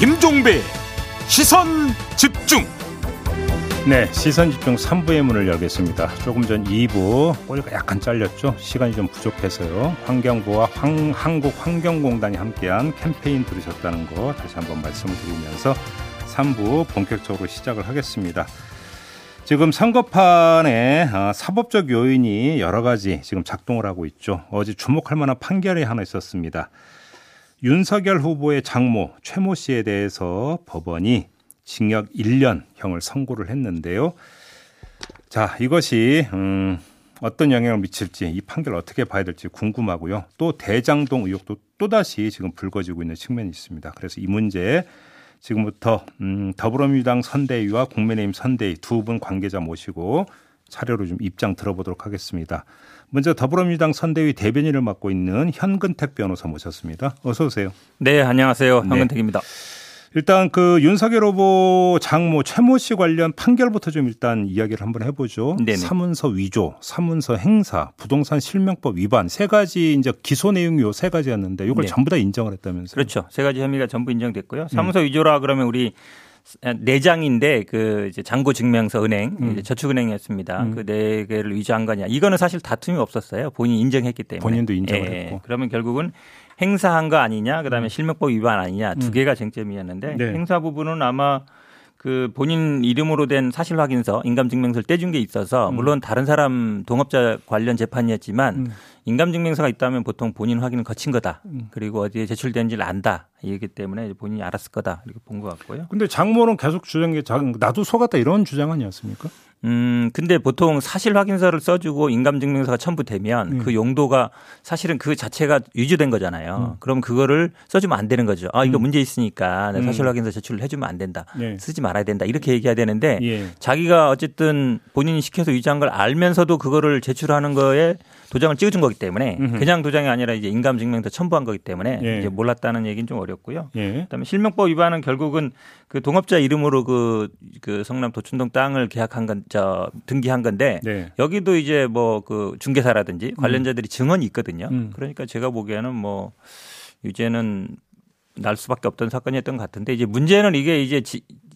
김종배 시선 집중 네, 시선 집중 3부의 문을 열겠습니다. 조금 전 2부 꼬리가 약간 잘렸죠. 시간이 좀 부족해서요. 환경부와 황, 한국환경공단이 함께한 캠페인 들으셨다는 거 다시 한번 말씀을 드리면서 3부 본격적으로 시작을 하겠습니다. 지금 선거판에 아, 사법적 요인이 여러 가지 지금 작동을 하고 있죠. 어제 주목할 만한 판결이 하나 있었습니다. 윤석열 후보의 장모 최모 씨에 대해서 법원이 징역 1년형을 선고를 했는데요. 자, 이것이 음, 어떤 영향을 미칠지 이 판결 어떻게 봐야 될지 궁금하고요. 또 대장동 의혹도 또다시 지금 불거지고 있는 측면이 있습니다. 그래서 이 문제 지금부터 음, 더불어민주당 선대위와 국민의힘 선대위 두 분 관계자 모시고 차례로 좀 입장 들어보도록 하겠습니다. 먼저 더불어민주당 선대위 대변인을 맡고 있는 현근택 변호사 모셨습니다. 어서 오세요. 네, 안녕하세요. 네. 현근택입니다. 네. 일단 그 윤석열 후보 장모 최모 씨 관련 판결부터 좀 일단 이야기를 한번 해보죠. 네네. 사문서 위조, 사문서 행사, 부동산 실명법 위반 세 가지 이제 기소 내용이 요 세 가지였는데 이걸 네. 전부 다 인정을 했다면서요? 그렇죠. 세 가지 혐의가 전부 인정됐고요. 사문서 음. 위조라 그러면 우리 내장인데 그 이제 잔고 증명서 은행 음. 이제 저축은행이었습니다. 음. 그네 개를 위조한 거냐? 이거는 사실 다툼이 없었어요. 본인이 인정했기 때문에. 본인도 인정을 예, 했고. 그러면 결국은 행사한 거 아니냐, 그다음에 음. 실명법 위반 아니냐 두 음. 개가 쟁점이었는데 네. 행사 부분은 아마 그 본인 이름으로 된 사실 확인서, 인감증명서를 떼준 게 있어서 음. 물론 다른 사람 동업자 관련 재판이었지만 음. 인감증명서가 있다면 보통 본인 확인을 거친 거다. 음. 그리고 어디에 제출된지를 안다. 이기 때문에 본인이 알았을 거다. 이렇게 본 것 같고요. 근데 장모는 계속 주장해 나도 속았다 이런 주장 아니었습니까? 음, 근데 보통 사실 확인서를 써주고 인감증명서가 첨부되면 음. 그 용도가 사실은 그 자체가 위조된 거잖아요. 음. 그럼 그거를 써주면 안 되는 거죠. 아, 이거 음. 문제 있으니까 음. 사실 확인서 제출을 해주면 안 된다. 네. 쓰지 말아야 된다. 이렇게 얘기해야 되는데 예. 자기가 어쨌든 본인이 시켜서 위조한 걸 알면서도 그거를 제출하는 거에 도장을 찍어준 거기 때문에 음흠. 그냥 도장이 아니라 이제 인감증명서 첨부한 거기 때문에 예. 이제 몰랐다는 얘기는 좀 어렵고요. 예. 그다음에 실명법 위반은 결국은 그 동업자 이름으로 그, 그 성남 도춘동 땅을 계약한 건, 저, 등기한 건데 네. 여기도 이제 뭐 그 중개사라든지 관련자들이 음. 증언이 있거든요. 음. 그러니까 제가 보기에는 뭐 유죄는 날 수밖에 없던 사건이었던 것 같은데 이제 문제는 이게 이제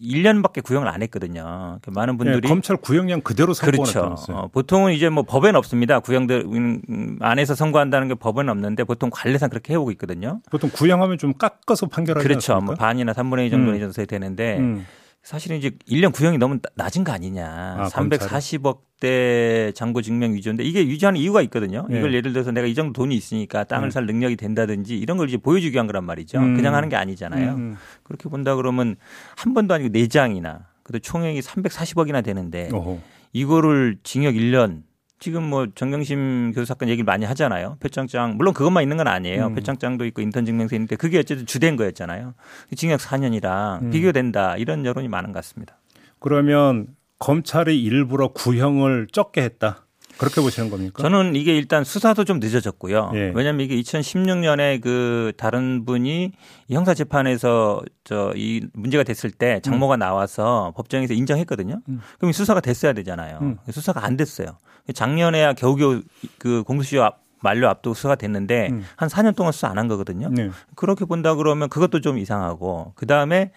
1년밖에 구형을 안 했거든요. 많은 네, 분들이 네, 검찰 구형량 그대로 선고했다면서요. 그렇죠. 어, 보통은 이제 뭐 법에는 없습니다. 구형들 음, 안에서 선고한다는 게 법에는 없는데 보통 관례상 그렇게 해오고 있거든요. 보통 구형하면 좀 깎아서 판결하지 그렇죠. 않습니까? 뭐 반이나 3분의 2 정도는 음. 이제 되는데 음. 사실은 이제 1년 구형이 너무 낮은 거 아니냐. 아, 340억대 장고 증명 위조인데 이게 위조하는 이유가 있거든요. 네. 이걸 예를 들어서 내가 이 정도 돈이 있으니까 땅을 음. 살 능력이 된다든지 이런 걸 이제 보여주기 위한 거란 말이죠. 음. 그냥 하는 게 아니잖아요. 음. 음. 그렇게 본다 그러면 한 번도 아니고 4장이나 그래도 총액이 340억이나 되는데 어허. 이거를 징역 1년 지금 뭐 정경심 교수 사건 얘기를 많이 하잖아요. 표창장 물론 그것만 있는 건 아니에요. 음. 표창장도 있고 인턴 증명서 있는데 그게 어쨌든 주된 거였잖아요. 징역 4년이랑 음. 비교된다 이런 여론이 많은 것 같습니다. 그러면 검찰이 일부러 구형을 적게 했다. 그렇게 보시는 겁니까? 저는 이게 일단 수사도 좀 늦어졌고요. 예. 왜냐하면 이게 2016년에 그 다른 분이 형사 재판에서 저 이 문제가 됐을 때 장모가 음. 나와서 법정에서 인정했거든요. 음. 그럼 수사가 됐어야 되잖아요. 음. 수사가 안 됐어요. 작년에야 겨우겨우 그 공소시효 앞 만료 앞두고 수사가 됐는데 음. 한 4년 동안 수사 안 한 거거든요. 네. 그렇게 본다 그러면 그것도 좀 이상하고 그 다음에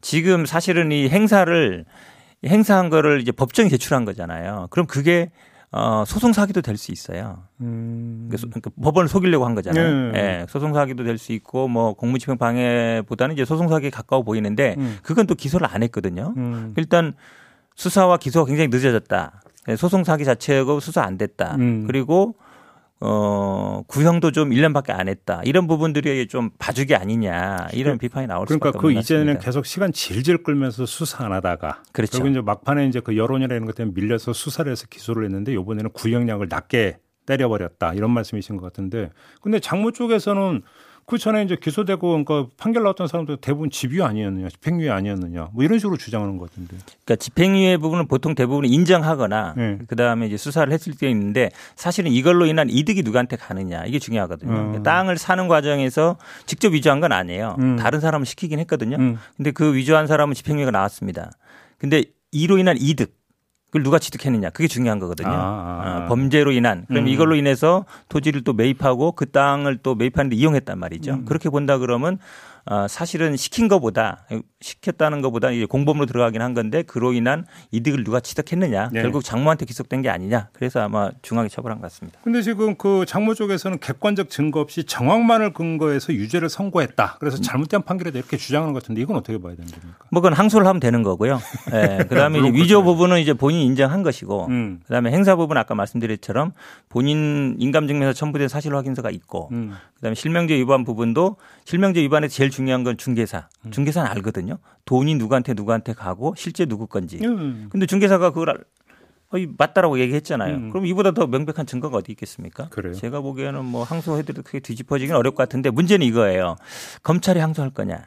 지금 사실은 이 행사를 행사한 거를 이제 법정에 제출한 거잖아요. 그럼 그게 어, 소송 사기도 될 수 있어요. 음. 그러니까 법원을 속이려고 한 거잖아요. 네. 예, 소송 사기도 될 수 있고 뭐 공무집행 방해보다는 이제 소송 사기에 가까워 보이는데 음. 그건 또 기소를 안 했거든요. 음. 일단 수사와 기소가 굉장히 늦어졌다. 예, 소송 사기 자체가 수사 안 됐다. 음. 그리고 어, 구형도 좀 1년밖에 안 했다. 이런 부분들이 좀 봐주기 아니냐. 이런 그, 비판이 나올 그러니까 수밖에 그 이제는 계속 시간 질질 끌면서 수사 안 하다가 그렇죠. 그리고 이제 막판에 이제 그 여론이라는 것 때문에 밀려서 수사를 해서 기소를 했는데 이번에는 구형량을 낮게 때려버렸다. 이런 말씀이신 것 같은데 근데 장모 쪽에서는 그 전에 이제 기소되고 그러니까 판결 나왔던 사람들 대부분 집유 아니었느냐, 집행유예 아니었느냐, 뭐 이런 식으로 주장하는 것 같은데. 그러니까 집행유예 부분은 보통 대부분 인정하거나 네. 그 다음에 이제 수사를 했을 때 있는데 사실은 이걸로 인한 이득이 누구한테 가느냐 이게 중요하거든요. 음. 그러니까 땅을 사는 과정에서 직접 위조한 건 아니에요. 음. 다른 사람을 시키긴 했거든요. 음. 근데 그 위조한 사람은 집행유예가 나왔습니다. 근데 이로 인한 이득 그걸 누가 취득했느냐 그게 중요한 거거든요. 아, 아. 어, 범죄로 인한 그럼 음. 이걸로 인해서 토지를 또 매입하고 그 땅을 또 매입하는데 이용했단 말이죠. 음. 그렇게 본다 그러면 어, 사실은 시킨 것보다 시켰다는 것보다 이제 공범으로 들어가긴 한 건데 그로 인한 이득을 누가 취득했느냐 네. 결국 장모한테 기속된 게 아니냐 그래서 아마 중하게 처벌한 것 같습니다. 근데 지금 그 장모 쪽에서는 객관적 증거 없이 정황만을 근거해서 유죄를 선고했다. 그래서 음. 잘못된 판결에 이렇게 주장하는 것 같은데 이건 어떻게 봐야 되는 겁니까? 뭐 그건 항소를 하면 되는 거고요. 네. 그다음에 이제 위조 부분은 이제 본인이 인정한 것이고 음. 그다음에 행사 부분 아까 말씀드렸처럼 본인 인감증명서 첨부된 사실 확인서가 있고 음. 그다음에 실명제 위반 부분도 실명제 위반에서 제일 중 요한 건 중개사. 음. 중개사는 알거든요. 돈이 누구한테 누구한테 가고 실제 누구 건지. 음. 근데 중개사가 그걸 어, 맞다라고 얘기했잖아요. 음. 그럼 이보다 더 명백한 증거가 어디 있겠습니까? 그래요? 제가 보기에는 뭐 항소해드려도 크게 뒤집어지긴 어려울 것 같은데 문제는 이거예요. 검찰이 항소할 거냐.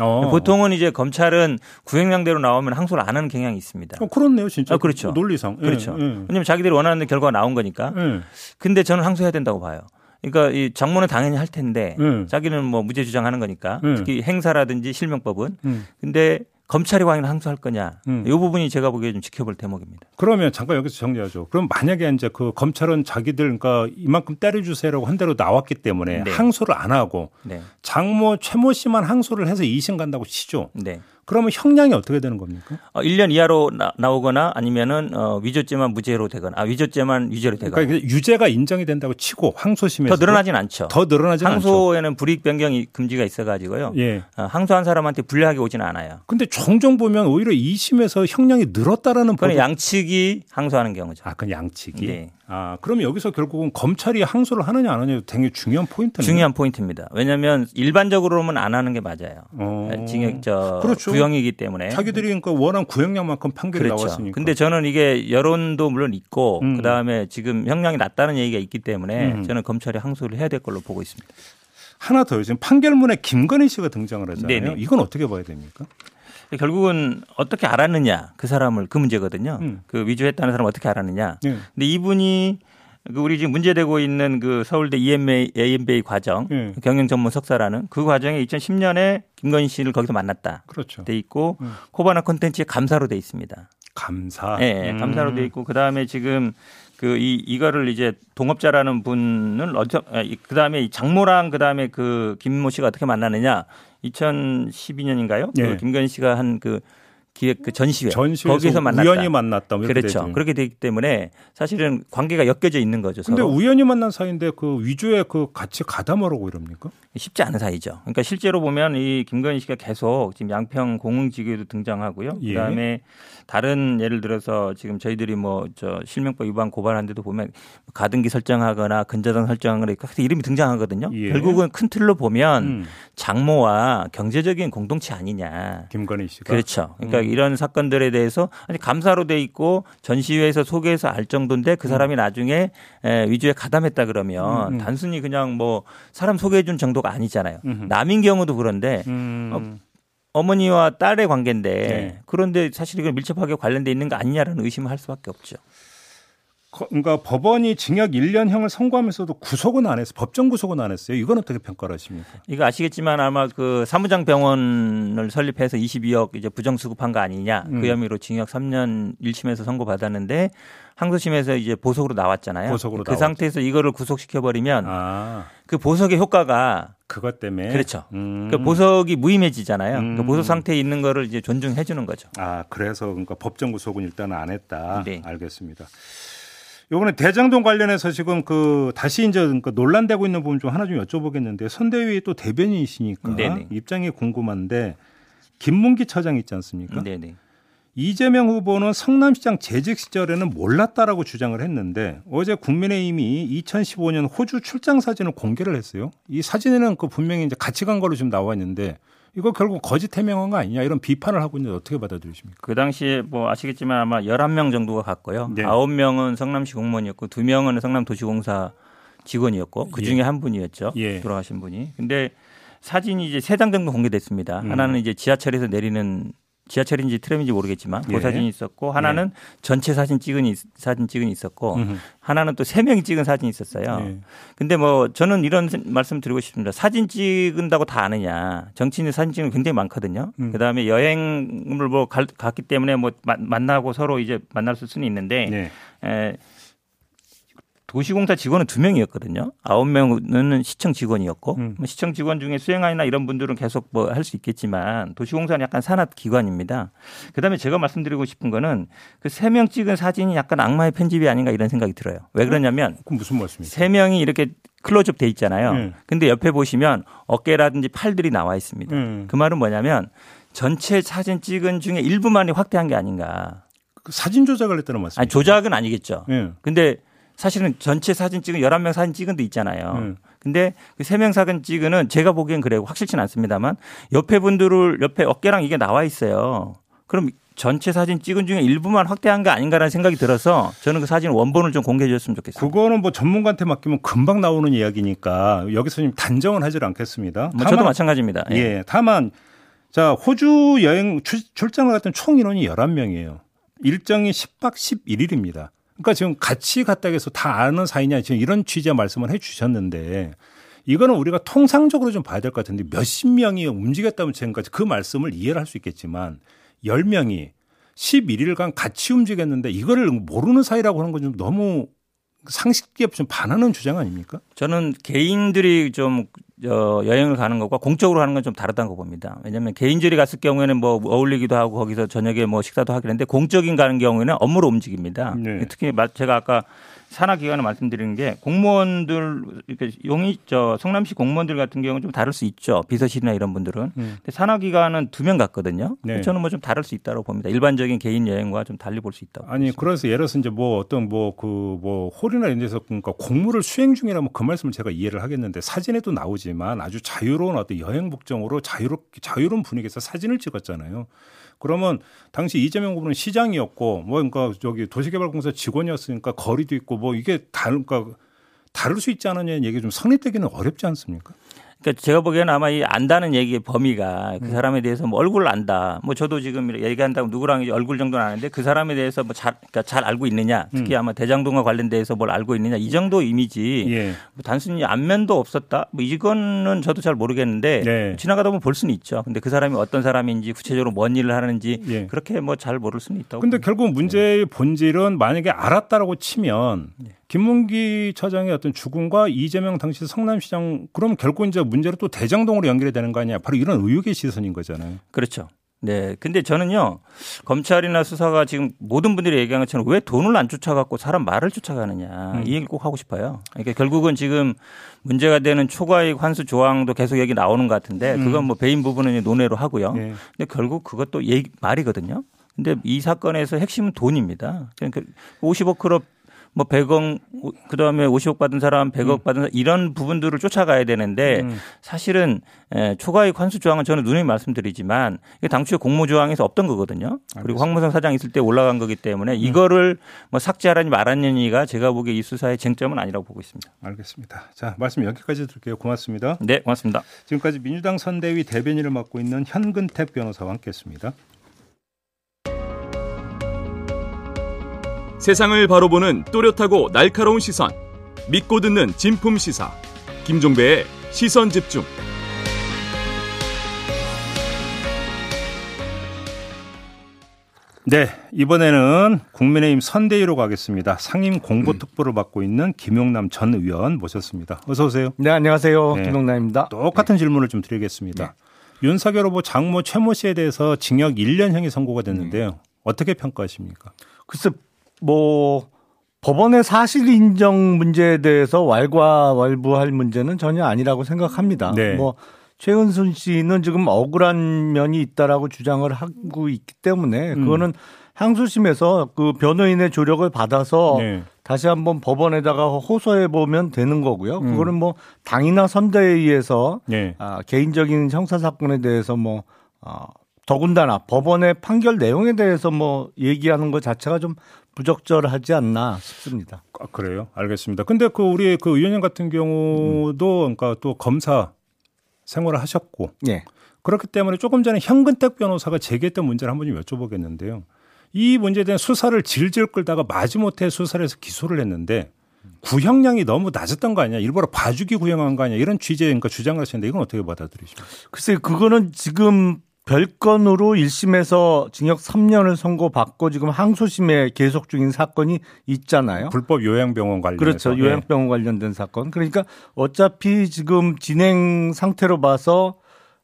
어. 보통은 이제 검찰은 구형량대로 나오면 항소를 안 하는 경향이 있습니다. 어, 그렇네요, 진짜. 아, 그렇죠. 논리상. 예, 그렇죠. 예, 예. 왜냐면 자기들이 원하는 결과가 나온 거니까. 예. 근데 저는 항소해야 된다고 봐요. 그러니까 이 장모는 당연히 할 텐데 음. 자기는 뭐 무죄 주장하는 거니까 음. 특히 행사라든지 실명법은 음. 근데 검찰이 과연 항소할 거냐 음. 이 부분이 제가 보기에 좀 지켜볼 대목입니다. 그러면 잠깐 여기서 정리하죠. 그럼 만약에 이제 그 검찰은 자기들 그러니까 이만큼 때려주세요라고 한 대로 나왔기 때문에 네. 항소를 안 하고 네. 장모 최모 씨만 항소를 해서 2심 간다고 치죠. 네. 그러면 형량이 어떻게 되는 겁니까? 어, 1년 이하로 나, 오거나 아니면은 어, 위조죄만 무죄로 되거나 아, 위조죄만 유죄로 되거나. 그러니까 유죄가 인정이 된다고 치고 항소심에서 더 늘어나진 않죠. 더 늘어나진 않죠. 항소에는 불이익 변경 금지가 있어 가지고요. 예. 어, 항소한 사람한테 불리하게 오지는 않아요. 근데 종종 보면 오히려 2심에서 형량이 늘었다라는 그건 양측이 항소하는 경우죠. 아, 그건 양측이. 네. 아, 그러면 여기서 결국은 검찰이 항소를 하느냐 안 하느냐 되게 중요한 포인트네요. 중요한 포인트입니다. 왜냐하면 일반적으로는 안 하는 게 맞아요. 어. 징역 저 그렇죠. 구형이기 때문에 자기들이 그러니까 원한 구형량만큼 판결이 그렇죠. 나왔으니까. 근데 저는 이게 여론도 물론 있고 음. 그다음에 지금 형량이 낮다는 얘기가 있기 때문에 음. 저는 검찰이 항소를 해야 될 걸로 보고 있습니다. 하나 더 지금 판결문에 김건희 씨가 등장을 하잖아요. 네네. 이건 어떻게 봐야 됩니까? 결국은 어떻게 알았느냐 그 사람을 그 문제거든요. 음. 그 위조했다는 사람 을 어떻게 알았느냐. 네. 근데 이분이 그 우리 지금 문제되고 있는 그 서울대 EMA, AMBA 과정 네. 경영 전문 석사라는 그 과정에 2010년에 김건희 씨를 거기서 만났다. 그렇죠. 돼 있고 음. 코바나 콘텐츠에 감사로 돼 있습니다. 감사. 네, 음. 감사로 돼 있고 그 다음에 지금 그 이 이거를 이제 동업자라는 분을 어쩌 그 다음에 장모랑 그 다음에 그 김모 씨가 어떻게 만나느냐 2012년인가요? 네. 그 예. 김건희 씨가 한그 기획 그 전시회 거기서 만났다. 우연히 만났다. 뭐 그렇죠. 되지. 그렇게 되기 때문에 사실은 관계가 엮여져 있는 거죠. 근데 서로. 우연히 만난 사이인데 그 위조에 그 같이 가담하라고 이럽니까? 쉽지 않은 사이죠. 그러니까 실제로 보면 이 김건희 씨가 계속 지금 양평 공흥지구에도 등장하고요. 예. 그다음에 다른 예를 들어서 지금 저희들이 뭐 저 실명법 위반 고발한 데도 보면 가등기 설정하거나 근저당 설정하거나 각 이름이 등장하거든요. 예. 결국은 큰 틀로 보면 음. 장모와 경제적인 공동체 아니냐. 김건희 씨가 그렇죠. 그러니까 음. 이런 사건들에 대해서 아니 감사로 돼 있고 전시회에서 소개해서 알 정도인데 그 사람이 음. 나중에 위주에 가담했다 그러면 음, 음. 단순히 그냥 뭐 사람 소개해 준 정도가 아니잖아요. 남인 경우도 그런데 음. 어, 어머니와 딸의 관계인데 네. 그런데 사실 이건 밀접하게 관련돼 있는 거 아니냐라는 의심을 할 수밖에 없죠. 그러니까 법원이 징역 1년형을 선고하면서도 구속은 안 했어요. 법정 구속은 안 했어요. 이건 어떻게 평가를 하십니까? 이거 아시겠지만 아마 그 사무장 병원을 설립해서 22억 이제 부정 수급한 거 아니냐. 그 음. 그 혐의로 징역 3년 1심에서 선고 받았는데 항소심에서 이제 보석으로 나왔잖아요. 보석으로 그 나왔죠. 상태에서 이거를 구속시켜 버리면 아. 그 보석의 효과가 그것 때문에 그렇죠. 음. 그 보석이 무임해지잖아요. 음. 그 보석 상태에 있는 거를 이제 존중해 주는 거죠. 아 그래서 그러니까 법정 구속은 일단은 안 했다. 네. 알겠습니다. 요번에 대장동 관련해서 지금 그 다시 이제 그 논란되고 있는 부분 좀 하나 좀 여쭤보겠는데 선대위 또 대변인이시니까 네네. 입장이 궁금한데 김문기 처장 있지 않습니까? 네네. 이재명 후보는 성남시장 재직 시절에는 몰랐다라고 주장을 했는데 어제 국민의힘이 2015년 호주 출장 사진을 공개를 했어요. 이 사진에는 그 분명히 이제 같이 간 걸로 지금 나와 있는데 이거 결국 거짓 해명한 거 아니냐 이런 비판을 하고 있는데 어떻게 받아들이십니까? 그 당시에 뭐 아시겠지만 아마 11명 정도가 갔고요. 네. 9명은 성남시 공무원이었고 2명은 성남도시공사 직원이었고 그 중에 예. 한 분이었죠. 예. 돌아가신 분이. 근데 사진이 이제 세 장 정도 공개됐습니다. 음. 하나는 이제 지하철에서 내리는 지하철인지 트램인지 모르겠지만 그 예. 사진이 있었고 하나는 예. 전체 사진 찍은 사진 찍은 있었고 음흠. 하나는 또 세 명이 찍은 사진이 있었어요. 예. 근데 뭐 저는 이런 말씀 드리고 싶습니다. 사진 찍은다고 다 아느냐. 정치인의 사진 찍는 굉장히 많거든요. 음. 그다음에 여행을 뭐 갈, 갔기 때문에 뭐 만나고 서로 이제 만날 수는 있는데 네. 에, 도시공사 직원은 두 명이었거든요. 아홉 명은 시청 직원이었고 음. 뭐 시청 직원 중에 수행안이나 이런 분들은 계속 뭐 할 수 있겠지만 도시공사는 약간 산업 기관입니다. 그다음에 제가 말씀드리고 싶은 거는 그 세 명 찍은 사진이 약간 악마의 편집이 아닌가 이런 생각이 들어요. 왜 그러냐면 그 무슨 말씀이세요? 세 명이 이렇게 클로즈업 돼 있잖아요. 음. 근데 옆에 보시면 어깨라든지 팔들이 나와 있습니다. 음. 그 말은 뭐냐면 전체 사진 찍은 중에 일부만이 확대한 게 아닌가. 그 사진 조작을 했다는 말씀. 아니, 조작은 아니겠죠. 예. 근데 사실은 전체 사진 찍은 11명 사진 찍은 데 있잖아요. 음. 근데 그 3명 사진 찍은은 제가 보기엔 그래요. 확실치는 않습니다만 옆에 분들을 옆에 어깨랑 이게 나와 있어요. 그럼 전체 사진 찍은 중에 일부만 확대한 거 아닌가라는 생각이 들어서 저는 그 사진 원본을 좀 공개해 줬으면 좋겠어요. 그거는 뭐 전문가한테 맡기면 금방 나오는 이야기니까 여기서 좀 단정은 하질 않겠습니다. 뭐 저도 마찬가지입니다. 예. 예. 다만 자, 호주 여행 출장을 갔던 총 인원이 11명이에요. 일정이 10박 11일입니다. 그러니까 지금 같이 갔다 해서 다 아는 사이냐 지금 이런 취지의 말씀을 해 주셨는데 이거는 우리가 통상적으로 좀 봐야 될 것 같은데 몇십 명이 움직였다면 지금까지 그 말씀을 이해를 할 수 있겠지만 10명이 11일간 같이 움직였는데 이거를 모르는 사이라고 하는 건 좀 너무 상식에 좀 반하는 주장 아닙니까? 저는 개인들이 좀 어, 여행을 가는 것과 공적으로 하는 건 좀 다르다고 봅니다. 왜냐하면 개인들이 갔을 경우에는 뭐 어울리기도 하고 거기서 저녁에 뭐 식사도 하긴 했는데 공적인 가는 경우에는 업무로 움직입니다. 네. 특히 제가 아까 산하 기관을 말씀드리는 게 공무원들 이렇게 용이 저 성남시 공무원들 같은 경우는 좀 다를 수 있죠. 비서실이나 이런 분들은. 음. 근데 산하 기관은 두명 같거든요. 네. 저는 뭐 좀 다를 수 있다고 봅니다. 일반적인 개인 여행과 좀 달리 볼 수 있다고. 아니 보습니다 그래서 예를 들어서 이제 뭐 어떤 뭐 그뭐 그 뭐 홀이나 이런 데서 그러니까 공무를 수행 중이라면 그 말씀을 제가 이해를 하겠는데 사진에도 나오지만 아주 자유로운 어떤 여행 목적으로 자유롭게 자유로운 분위기에서 사진을 찍었잖아요. 그러면 당시 이재명 후보는 시장이었고 뭐 그러니까 저기 도시개발공사 직원이었으니까 거리도 있고 뭐 이게 다른 그러니까 다를 수 있지 않느냐는 얘기 좀 성립되기는 어렵지 않습니까? 그러니까 제가 보기에는 아마 이 안다는 얘기의 범위가 그 음. 사람에 대해서 뭐 얼굴을 안다. 뭐 저도 지금 얘기한다고 누구랑 얼굴 정도는 아는데 그 사람에 대해서 뭐 잘, 그러니까 잘 알고 있느냐. 특히 음. 아마 대장동과 관련돼서 뭘 알고 있느냐. 이 정도 이미지. 예. 뭐 단순히 안면도 없었다. 뭐 이거는 저도 잘 모르겠는데 네. 지나가다 보면 볼 수는 있죠. 근데 그 사람이 어떤 사람인지 구체적으로 뭔 일을 하는지 예. 그렇게 뭐 잘 모를 수는 있다고. 근데 결국 문제의 본질은 만약에 알았다라고 치면 예. 김문기 처장의 어떤 죽음과 이재명 당시 성남시장 그럼 결국 이제 문제로 또 대장동으로 연결이 되는 거 아니야? 바로 이런 의혹의 시선인 거잖아요. 그렇죠. 네. 근데 저는요, 검찰이나 수사가 지금 모든 분들이 얘기한 것처럼 왜 돈을 안 쫓아갖고 사람 말을 쫓아가느냐. 음. 이 얘기 꼭 하고 싶어요. 그러니까 결국은 지금 문제가 되는 초과이익 환수 조항도 계속 얘기 나오는 것 같은데 음. 그건 뭐 배임 부분은 논외로 하고요. 네. 근데 결국 그것도 얘기, 말이거든요. 근데 이 사건에서 핵심은 돈입니다. 그러니까 50억 클럽 뭐 100억 그다음에 50억 받은 사람 100억 음. 받은 사람 이런 부분들을 쫓아가야 되는데 음. 사실은 초과이익 환수 조항은 저는 누누이 말씀드리지만 이게 당초에 공모 조항에서 없던 거거든요. 알겠습니다. 그리고 황무성 사장 있을 때 올라간 거기 때문에 음. 이거를 뭐 삭제하라니 말았느니가 제가 보기에 이 수사의 쟁점은 아니라고 보고 있습니다. 알겠습니다. 자, 말씀 여기까지 드릴게요. 고맙습니다. 네, 고맙습니다. 지금까지 민주당 선대위 대변인을 맡고 있는 현근택 변호사와 함께했습니다. 세상을 바로 보는 또렷하고 날카로운 시선. 믿고 듣는 진품 시사. 김종배의 시선 집중. 네, 이번에는 국민의힘 선대위로 가겠습니다. 상임 공보특보를 맡고 있는 김용남 전 의원 모셨습니다. 어서 오세요. 네, 안녕하세요. 네, 김용남입니다. 똑같은 네. 질문을 좀 드리겠습니다. 네. 윤석열 후보 장모 최모 씨에 대해서 징역 1년형이 선고가 됐는데요. 음. 어떻게 평가하십니까? 글쎄 뭐 법원의 사실 인정 문제에 대해서 왈과왈부할 문제는 전혀 아니라고 생각합니다. 네. 뭐 최은순 씨는 지금 억울한 면이 있다라고 주장을 하고 있기 때문에 음. 그거는 음. 항소심에서 그 변호인의 조력을 받아서 네. 다시 한번 법원에다가 호소해 보면 되는 거고요. 음. 그거는 뭐 당이나 선대위에서 네. 아, 개인적인 형사 사건에 대해서 뭐 아, 더군다나 법원의 판결 내용에 대해서 뭐 얘기하는 것 자체가 좀 부적절하지 않나 싶습니다. 아, 그래요? 알겠습니다. 근데 그 우리 그 의원님 같은 경우도 그러니까 또 검사 생활을 하셨고 네. 그렇기 때문에 조금 전에 현근택 변호사가 제기했던 문제를 한번 좀 여쭤보겠는데요. 이 문제에 대한 수사를 질질 끌다가 마지못해 수사를 해서 기소를 했는데 구형량이 너무 낮았던 거 아니야? 일부러 봐주기 구형한 거 아니야? 이런 취지의 그러니까 주장을 하시는데 이건 어떻게 받아들이십니까? 글쎄 그거는 지금 별건으로 1심에서 징역 3년을 선고받고 지금 항소심에 계속 중인 사건이 있잖아요. 불법 요양병원 관련 그렇죠. 요양병원 관련된 사건. 그러니까 어차피 지금 진행 상태로 봐서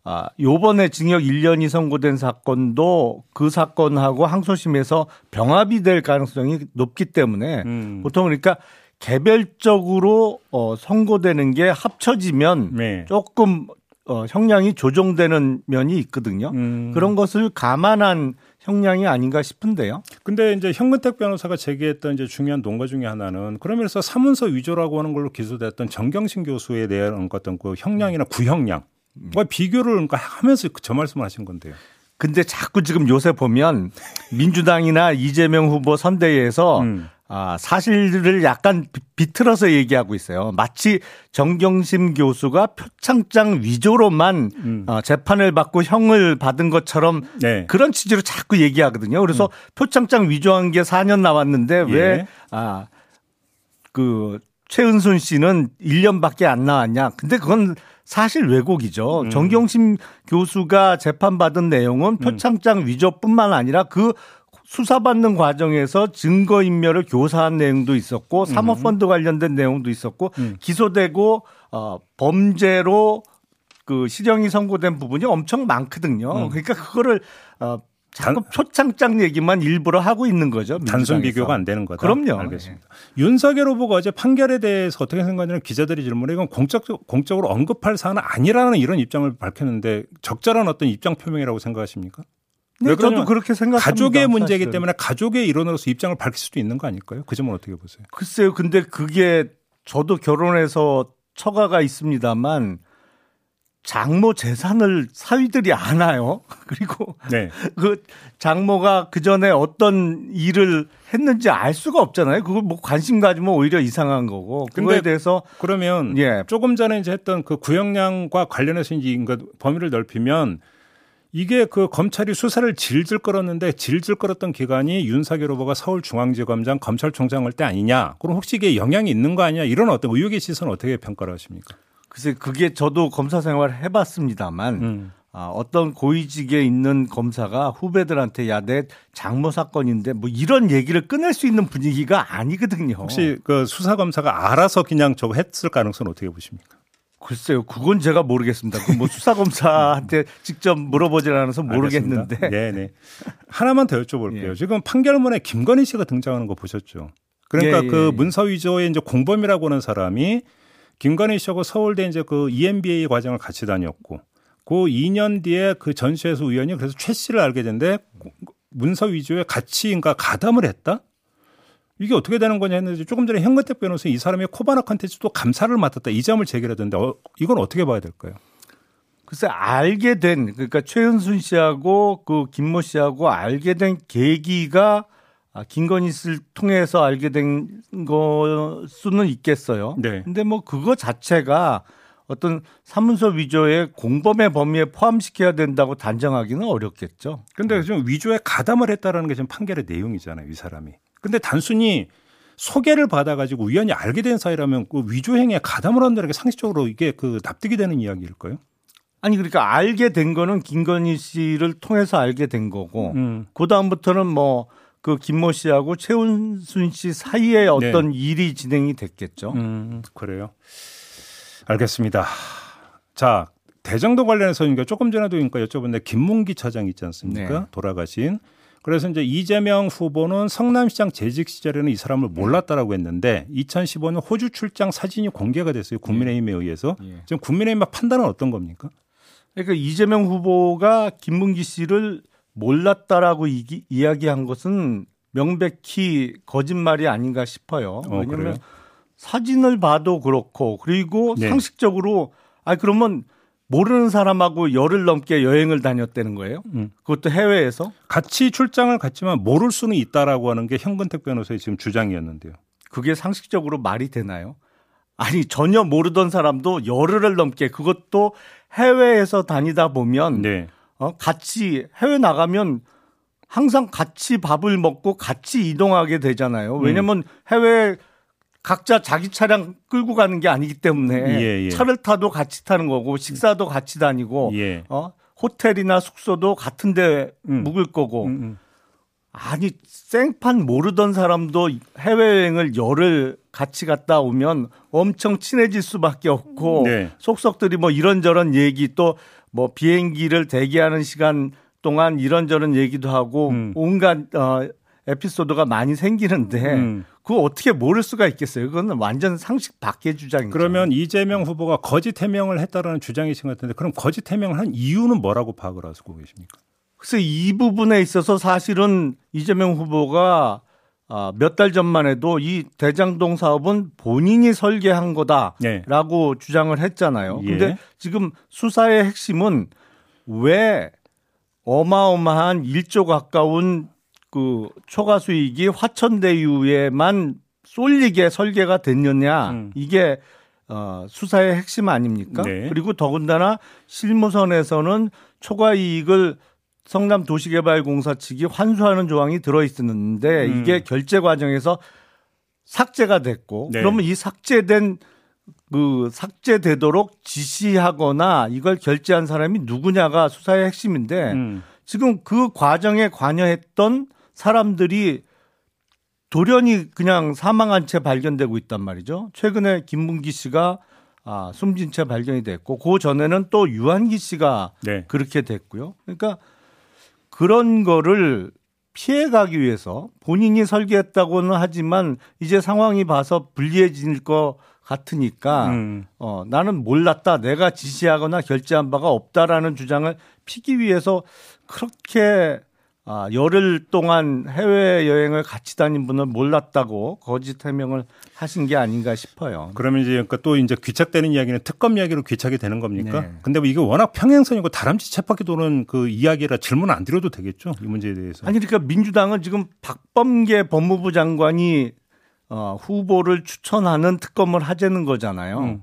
아, 요번에 징역 1년이 선고된 사건도 그 사건하고 항소심에서 병합이 될 가능성이 높기 때문에 음. 보통 그러니까 개별적으로 어, 선고되는 게 합쳐지면 네. 조금 어, 형량이 조정되는 면이 있거든요. 음. 그런 것을 감안한 형량이 아닌가 싶은데요. 근데 이제 현근택 변호사가 제기했던 이제 중요한 논거 중에 하나는 그러면서 사문서 위조라고 하는 걸로 기소됐던 정경심 교수에 대한 어떤 그 형량이나 구형량 뭐 비교를 그러니까 하면서 그저 말씀을 하신 건데요. 근데 자꾸 지금 요새 보면 민주당이나 이재명 후보 선대위에서 음. 아, 사실을 약간 비틀어서 얘기하고 있어요. 마치 정경심 교수가 표창장 위조로만 음. 어, 재판을 받고 형을 받은 것처럼 네. 그런 취지로 자꾸 얘기하거든요. 그래서 음. 표창장 위조한 게 4년 나왔는데 예. 왜, 아, 그, 최은순 씨는 1년밖에 안 나왔냐. 근데 그건 사실 왜곡이죠. 음. 정경심 교수가 재판받은 내용은 음. 표창장 위조뿐만 아니라 그 수사받는 과정에서 증거인멸을 교사한 내용도 있었고 음. 사모펀드 관련된 내용도 있었고 음. 기소되고 어 범죄로 그 실형이 선고된 부분이 엄청 많거든요. 음. 그러니까 그거를 어 자꾸 표창장 얘기만 일부러 하고 있는 거죠. 민주당에서. 단순 비교가 안 되는 거다. 그럼요. 알겠습니다. 네. 윤석열 후보가 어제 판결에 대해서 어떻게 생각하냐는 기자들이 질문에 이건 공적, 공적으로 언급할 사안은 아니라는 이런 입장을 밝혔는데 적절한 어떤 입장 표명이라고 생각하십니까? 네, 저도 그렇게 생각합니다. 가족의 문제이기 사실은. 때문에 가족의 일원으로서 입장을 밝힐 수도 있는 거 아닐까요? 그 점은 어떻게 보세요? 글쎄요. 근데 그게 저도 결혼해서 처가가 있습니다만 장모 재산을 사위들이 아나요. 그리고 네. 그 장모가 그 전에 어떤 일을 했는지 알 수가 없잖아요. 그걸 뭐 관심 가지면 오히려 이상한 거고. 그거에 대해서 그러면 예. 조금 전에 이제 했던 그 구형량과 관련해서 이제 범위를 넓히면 이게 그 검찰이 수사를 질질 끌었는데 질질 끌었던 기간이 윤석열 후보가 서울중앙지검장 검찰총장을 때 아니냐? 그럼 혹시 이게 영향이 있는 거 아니냐? 이런 어떤 의혹의 시선 어떻게 평가를 하십니까? 글쎄 그게 저도 검사 생활 해봤습니다만 음. 아, 어떤 고위직에 있는 검사가 후배들한테 야 내 장모 사건인데 뭐 이런 얘기를 끊을 수 있는 분위기가 아니거든요. 혹시 그 수사 검사가 알아서 그냥 저거 했을 가능성은 어떻게 보십니까? 글쎄요, 그건 제가 모르겠습니다. 그뭐 수사검사한테 직접 물어보질 않아서 모르겠는데. 네, 네. 하나만 더 여쭤볼게요. 예. 지금 판결문에 김건희 씨가 등장하는 거 보셨죠? 그러니까 예, 예, 그 예. 문서 위조의 이제 공범이라고 하는 사람이 김건희 씨하고 서울대 이제 그 EMBA 과정을 같이 다녔고 그 2년 뒤에 그 전시회에서 우연히 그래서 최 씨를 알게 됐는데 문서 위조에 같이 그러니까 가담을 했다? 이게 어떻게 되는 거냐 했는데 조금 전에 현근택 변호사 이 사람의 코바나 컨텐츠도 감사를 맡았다 이 점을 제기하던데 어, 이건 어떻게 봐야 될까요? 글쎄 알게 된 그러니까 최은순 씨하고 그 김모 씨하고 알게 된 계기가 아, 김건희 씨를 통해서 알게 된 거 수는 있겠어요. 네. 근데 뭐 그거 자체가 어떤 사문서 위조의 공범의 범위에 포함시켜야 된다고 단정하기는 어렵겠죠. 근데 지금 위조에 가담을 했다라는 게 지금 판결의 내용이잖아요, 이 사람이. 근데 단순히 소개를 받아가지고 우연히 알게 된 사이라면 그 위조 행위에 가담을 한다는 게 상식적으로 이게 그 납득이 되는 이야기일까요? 아니 그러니까 알게 된 거는 김건희 씨를 통해서 알게 된 거고 음. 그 다음부터는 뭐 그 김모 씨하고 최은순 씨 사이에 어떤 네. 일이 진행이 됐겠죠. 음, 그래요. 알겠습니다. 자 대정도 관련해서 조금 전에도 그러니까 여쭤봤는데 김문기 차장 있지 않습니까? 네. 돌아가신 그래서 이제 이재명 후보는 성남시장 재직 시절에는 이 사람을 몰랐다라고 했는데 2015년 호주 출장 사진이 공개가 됐어요. 국민의힘에 의해서. 예. 지금 국민의힘 판단은 어떤 겁니까? 그러니까 이재명 후보가 김문기 씨를 몰랐다라고 이, 이야기한 것은 명백히 거짓말이 아닌가 싶어요. 어, 왜냐하면 사진을 봐도 그렇고 그리고 네. 상식적으로 아 그러면 모르는 사람하고 열흘 넘게 여행을 다녔다는 거예요. 음. 그것도 해외에서 같이 출장을 갔지만 모를 수는 있다라고 하는 게 현근택 변호사의 지금 주장이었는데요. 그게 상식적으로 말이 되나요? 아니 전혀 모르던 사람도 열흘을 넘게 그것도 해외에서 다니다 보면 네. 어, 같이 해외 나가면 항상 같이 밥을 먹고 같이 이동하게 되잖아요. 왜냐면 음. 해외 각자 자기 차량 끌고 가는 게 아니기 때문에 예, 예. 차를 타도 같이 타는 거고 식사도 같이 다니고 예. 어 호텔이나 숙소도 같은데 음. 묵을 거고 음, 음. 아니 생판 모르던 사람도 해외여행을 열흘 같이 갔다 오면 엄청 친해질 수밖에 없고 네. 속속들이 뭐 이런저런 얘기 또 뭐 비행기를 대기하는 시간 동안 이런저런 얘기도 하고 음. 온갖 어 에피소드가 많이 생기는데 음. 그거 어떻게 모를 수가 있겠어요? 그건 완전 상식 밖의 주장이죠. 그러면 이재명 후보가 거짓 해명을 했다라는 주장이신 것 같은데 그럼 거짓 해명을 한 이유는 뭐라고 파악을 하고 계십니까? 그래서 이 부분에 있어서 사실은 이재명 후보가 아, 몇 달 전만 해도 이 대장동 사업은 본인이 설계한 거다라고 네. 주장을 했잖아요. 예. 근데 지금 수사의 핵심은 왜 어마어마한 1조 가까운 그 초과 수익이 화천대유에만 쏠리게 설계가 됐느냐 음. 이게 어, 수사의 핵심 아닙니까? 네. 그리고 더군다나 실무선에서는 초과 이익을 성남 도시개발공사 측이 환수하는 조항이 들어 있었는데 음. 이게 결제 과정에서 삭제가 됐고 네. 그러면 이 삭제된 그 삭제되도록 지시하거나 이걸 결제한 사람이 누구냐가 수사의 핵심인데 음. 지금 그 과정에 관여했던 사람들이 돌연히 그냥 사망한 채 발견되고 있단 말이죠. 최근에 김문기 씨가 아, 숨진 채 발견이 됐고 그 전에는 또 유한기 씨가 네. 그렇게 됐고요. 그러니까 그런 거를 피해가기 위해서 본인이 설계했다고는 하지만 이제 상황이 봐서 불리해질 것 같으니까 음. 어, 나는 몰랐다. 내가 지시하거나 결제한 바가 없다라는 주장을 피기 위해서 그렇게 아, 열흘 동안 해외 여행을 같이 다닌 분을 몰랐다고 거짓 해명을 하신 게 아닌가 싶어요. 그러면 이제 그러니까 또 이제 귀착되는 이야기는 특검 이야기로 귀착이 되는 겁니까? 네. 근데 뭐 이게 워낙 평행선이고 다람쥐 쳇바퀴 도는 그 이야기라 질문 안 드려도 되겠죠? 이 문제에 대해서. 아니 그러니까 민주당은 지금 박범계 법무부 장관이 어, 후보를 추천하는 특검을 하자는 거잖아요. 음.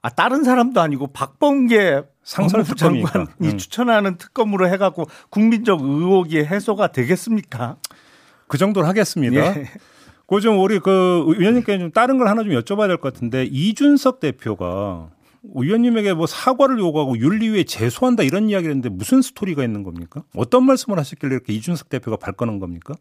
아 다른 사람도 아니고 박범계 상설 장관이 음. 추천하는 특검으로 해갖고 국민적 의혹이 해소가 되겠습니까? 그 정도로 하겠습니다. 예. 그좀 우리 그 의원님께 좀 다른 걸 하나 좀 여쭤봐야 될 것 같은데 이준석 대표가 의원님에게 뭐 사과를 요구하고 윤리위에 제소한다 이런 이야기를 했는데 무슨 스토리가 있는 겁니까? 어떤 말씀을 하셨길래 이렇게 이준석 대표가 발끈한 겁니까?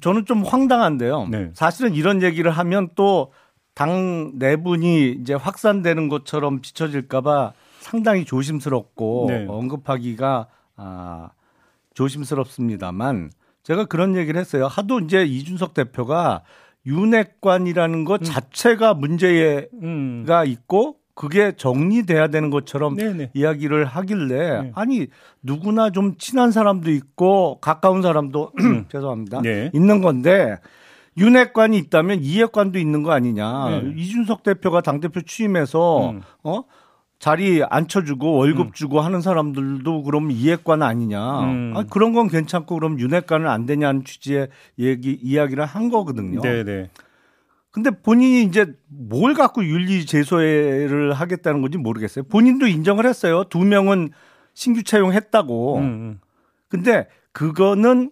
저는 좀 황당한데요. 네. 사실은 이런 얘기를 하면 또 당 내분이 이제 확산되는 것처럼 비춰질까봐 상당히 조심스럽고 네. 언급하기가 아, 조심스럽습니다만 제가 그런 얘기를 했어요. 하도 이제 이준석 대표가 윤핵관이라는 것 음. 자체가 문제가 음. 있고 그게 정리돼야 되는 것처럼 네네. 네. 이야기를 하길래 네. 아니 누구나 좀 친한 사람도 있고 가까운 사람도 죄송합니다 네. 있는 건데 윤핵관이 있다면 이핵관도 있는 거 아니냐 네. 이준석 대표가 당 대표 취임해서 음. 어 자리 앉혀주고 월급 음. 주고 하는 사람들도 그럼 이해관 아니냐. 음. 아, 그런 건 괜찮고 그럼 윤핵관은 안 되냐는 취지의 얘기, 이야기를 한 거거든요. 네네. 네. 근데 본인이 이제 뭘 갖고 윤리 제소를 하겠다는 건지 모르겠어요. 본인도 인정을 했어요. 두 명은 신규 채용했다고. 음. 음. 근데 그거는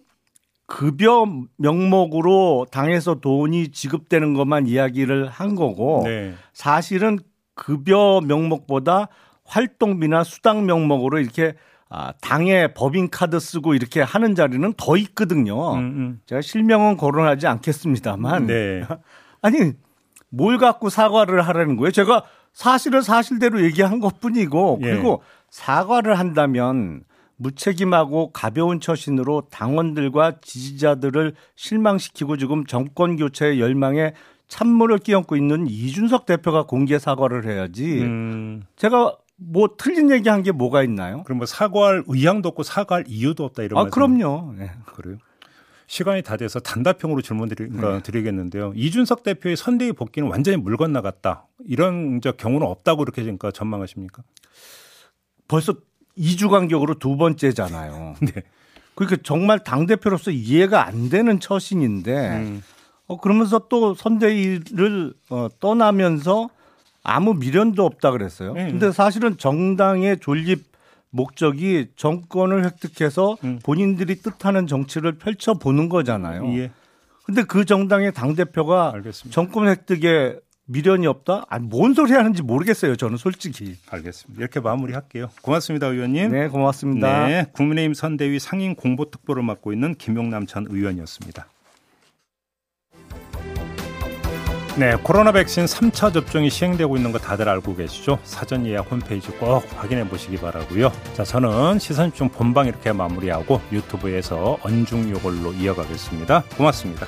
급여 명목으로 당에서 돈이 지급되는 것만 이야기를 한 거고 네. 사실은 급여 명목보다 활동비나 수당 명목으로 이렇게 아, 당의 법인 카드 쓰고 이렇게 하는 자리는 더 있거든요. 음, 음. 제가 실명은 거론하지 않겠습니다만. 네. 아니, 뭘 갖고 사과를 하라는 거예요? 제가 사실을 사실대로 얘기한 것 뿐이고, 예. 그리고 예. 사과를 한다면 무책임하고 가벼운 처신으로 당원들과 지지자들을 실망시키고 지금 정권 교체의 열망에 찬물을 끼얹고 있는 이준석 대표가 공개 사과를 해야지. 음. 제가 뭐 틀린 얘기한 게 뭐가 있나요? 그럼 뭐 사과할 의향도 없고 사과할 이유도 없다 이런 아, 말씀. 그럼요. 네. 그래요. 시간이 다 돼서 단답형으로 질문 드리, 네. 드리겠는데요. 이준석 대표의 선대위 복귀는 완전히 물 건너갔다. 이런 경우는 없다고 이렇게 그러니까 전망하십니까? 벌써 2주 간격으로 두 번째잖아요. 네. 그러니까 정말 당대표로서 이해가 안 되는 처신인데 음. 어, 그러면서 또 선대위를 어, 떠나면서 아무 미련도 없다 그랬어요. 네. 근데 사실은 정당의 존립 목적이 정권을 획득해서 음. 본인들이 뜻하는 정치를 펼쳐 보는 거잖아요. 예. 근데 그 정당의 당 대표가 정권 획득에 미련이 없다? 아니, 뭔 소리 하는지 모르겠어요. 저는 솔직히. 알겠습니다. 이렇게 마무리할게요. 고맙습니다, 의원님. 네, 고맙습니다. 네, 국민의힘 선대위 상임 공보특보를 맡고 있는 김용남 전 의원이었습니다. 네, 코로나 백신 3차 접종이 시행되고 있는 거 다들 알고 계시죠? 사전 예약 홈페이지 꼭 확인해 보시기 바라고요. 자, 저는 시선중 본방 이렇게 마무리하고 유튜브에서 언중 요걸로 이어가겠습니다. 고맙습니다.